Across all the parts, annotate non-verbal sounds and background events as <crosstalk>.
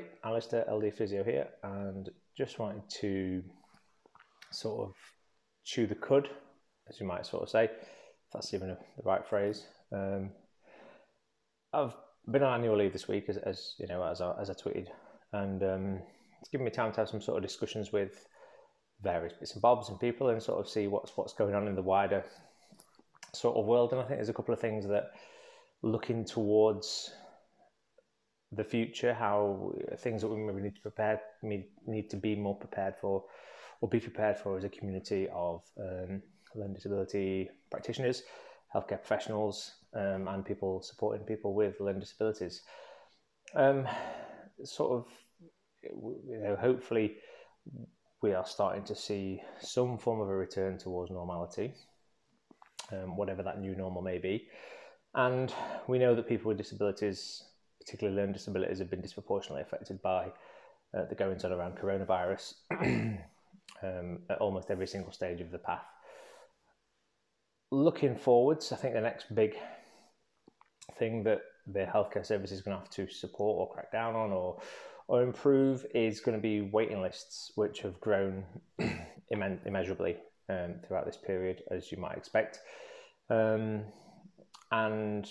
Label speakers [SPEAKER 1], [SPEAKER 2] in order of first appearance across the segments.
[SPEAKER 1] LD Physio here, and just wanted to sort of chew the cud, as you might sort of say, if that's even a, the right phrase. Um, I've been on annual leave this week, as, as you know, as I, as I tweeted, and um, it's given me time to have some sort of discussions with various bits and bobs and people, and sort of see what's what's going on in the wider sort of world. And I think there's a couple of things that looking towards the future, how things that we maybe need to prepare, need to be more prepared for, or be prepared for as a community of um, learning disability practitioners, healthcare professionals, um, and people supporting people with learning disabilities. Um, sort of, you know, hopefully, we are starting to see some form of a return towards normality, um, whatever that new normal may be. And we know that people with disabilities particularly learning disabilities, have been disproportionately affected by uh, the goings on around coronavirus <clears throat> um, at almost every single stage of the path. Looking forwards, I think the next big thing that the healthcare service is going to have to support or crack down on or or improve is going to be waiting lists, which have grown <clears throat> immeasurably um, throughout this period, as you might expect. Um, and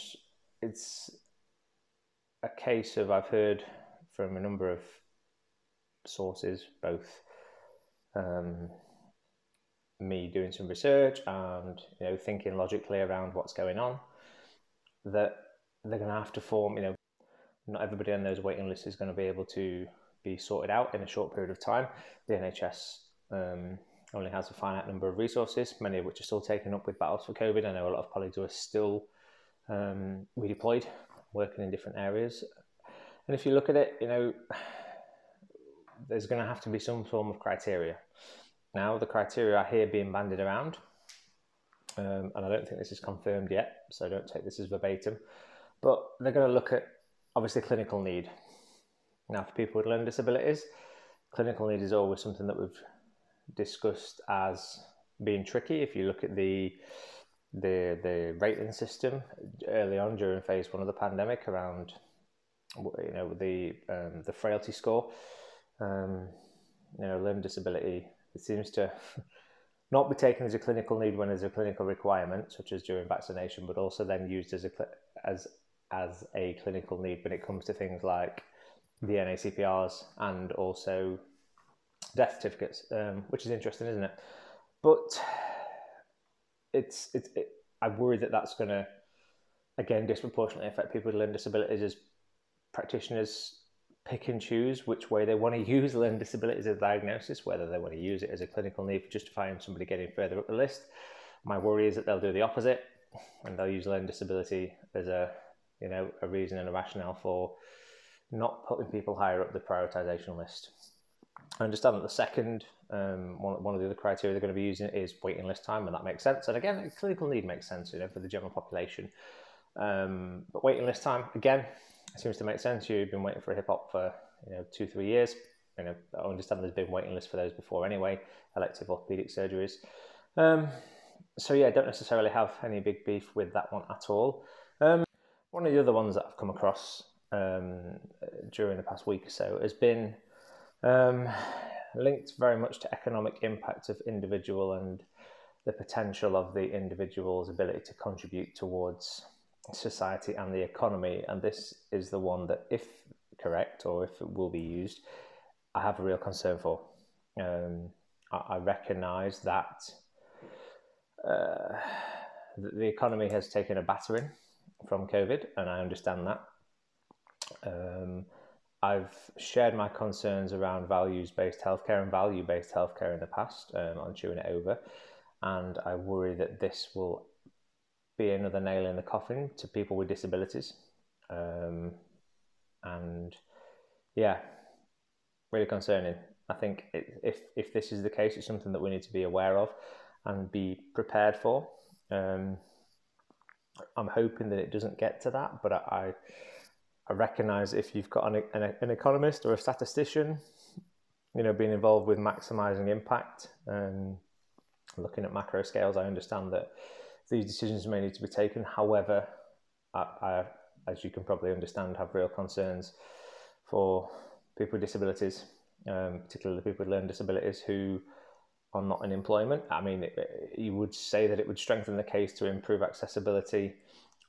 [SPEAKER 1] it's a case of I've heard from a number of sources, both um, me doing some research and you know thinking logically around what's going on, that they're going to have to form. You know, not everybody on those waiting lists is going to be able to be sorted out in a short period of time. The NHS um, only has a finite number of resources, many of which are still taken up with battles for COVID. I know a lot of colleagues who are still um, redeployed working in different areas. And if you look at it, you know, there's going to have to be some form of criteria. Now, the criteria are here being banded around, um, and I don't think this is confirmed yet, so don't take this as verbatim. But they're going to look at obviously clinical need. Now, for people with learning disabilities, clinical need is always something that we've discussed as being tricky. If you look at the the the rating system early on during phase one of the pandemic around you know the um, the frailty score. Um, you know limb disability it seems to <laughs> not be taken as a clinical need when there's a clinical requirement such as during vaccination but also then used as a as as a clinical need when it comes to things like the NACPRs and also death certificates um, which is interesting isn't it? But it's it's it, I worry that that's going to again disproportionately affect people with learning disabilities as practitioners pick and choose which way they want to <laughs> use learning disabilities as a diagnosis, whether they want to use it as a clinical need for justifying somebody getting further up the list. My worry is that they'll do the opposite and they'll use learning disability as a you know a reason and a rationale for not putting people higher up the prioritization list. I understand that the second, um, one, one of the other criteria they're going to be using is waiting list time, and that makes sense. And again, clinical need makes sense, you know, for the general population. Um, but waiting list time, again, seems to make sense. You've been waiting for a hip hop for, you know, two, three years. You know, I understand there's been waiting lists for those before anyway, elective orthopedic surgeries. Um, so yeah, I don't necessarily have any big beef with that one at all. Um, one of the other ones that I've come across um, during the past week or so has been um, linked very much to economic impact of individual and the potential of the individual's ability to contribute towards society and the economy. And this is the one that, if correct or if it will be used, I have a real concern for. Um, I, I recognise that uh, the economy has taken a battering from COVID, and I understand that. Um, I've shared my concerns around values based healthcare and value based healthcare in the past um, on chewing it over, and I worry that this will be another nail in the coffin to people with disabilities. Um, and yeah, really concerning. I think it, if if this is the case, it's something that we need to be aware of and be prepared for. Um, I'm hoping that it doesn't get to that, but I, I I recognise if you've got an, an, an, economist or a statistician, you know, being involved with maximising impact and looking at macro scales, I understand that these decisions may need to be taken. However, I, I as you can probably understand, have real concerns for people with disabilities, um, particularly people with learning disabilities who are not in employment. I mean, it, you would say that it would strengthen the case to improve accessibility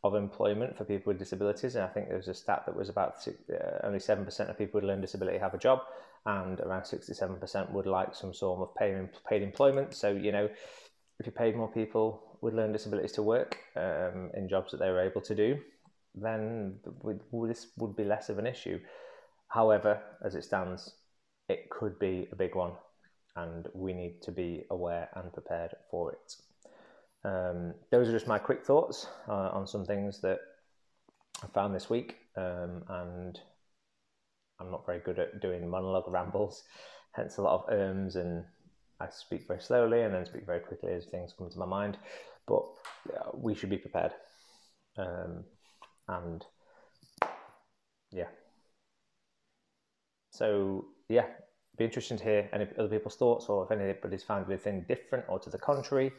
[SPEAKER 1] of employment for people with disabilities. And I think there was a stat that was about uh, only 7% of people with learning disability have a job, and around 67% would like some sort of paid, paid employment. So, you know, if you paid more people with learning disabilities to work um, in jobs that they were able to do, then this would be less of an issue. However, as it stands, it could be a big one, and we need to be aware and prepared for it. Um, those are just my quick thoughts uh, on some things that I found this week, um, and I'm not very good at doing monologue rambles, <laughs> hence a lot of ums, and I speak very slowly and then speak very quickly as things come to my mind. But we should be prepared, um, and yeah. So yeah, be interesting to hear any other people's thoughts, or if anybody's found anything different or to the contrary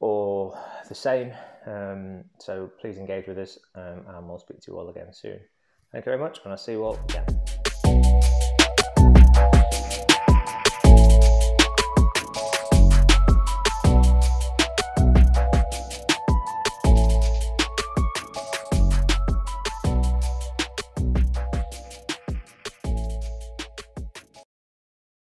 [SPEAKER 1] or the same. Um, so please engage with us um, and we'll speak to you all again soon. Thank you very much, and I'll see you all again.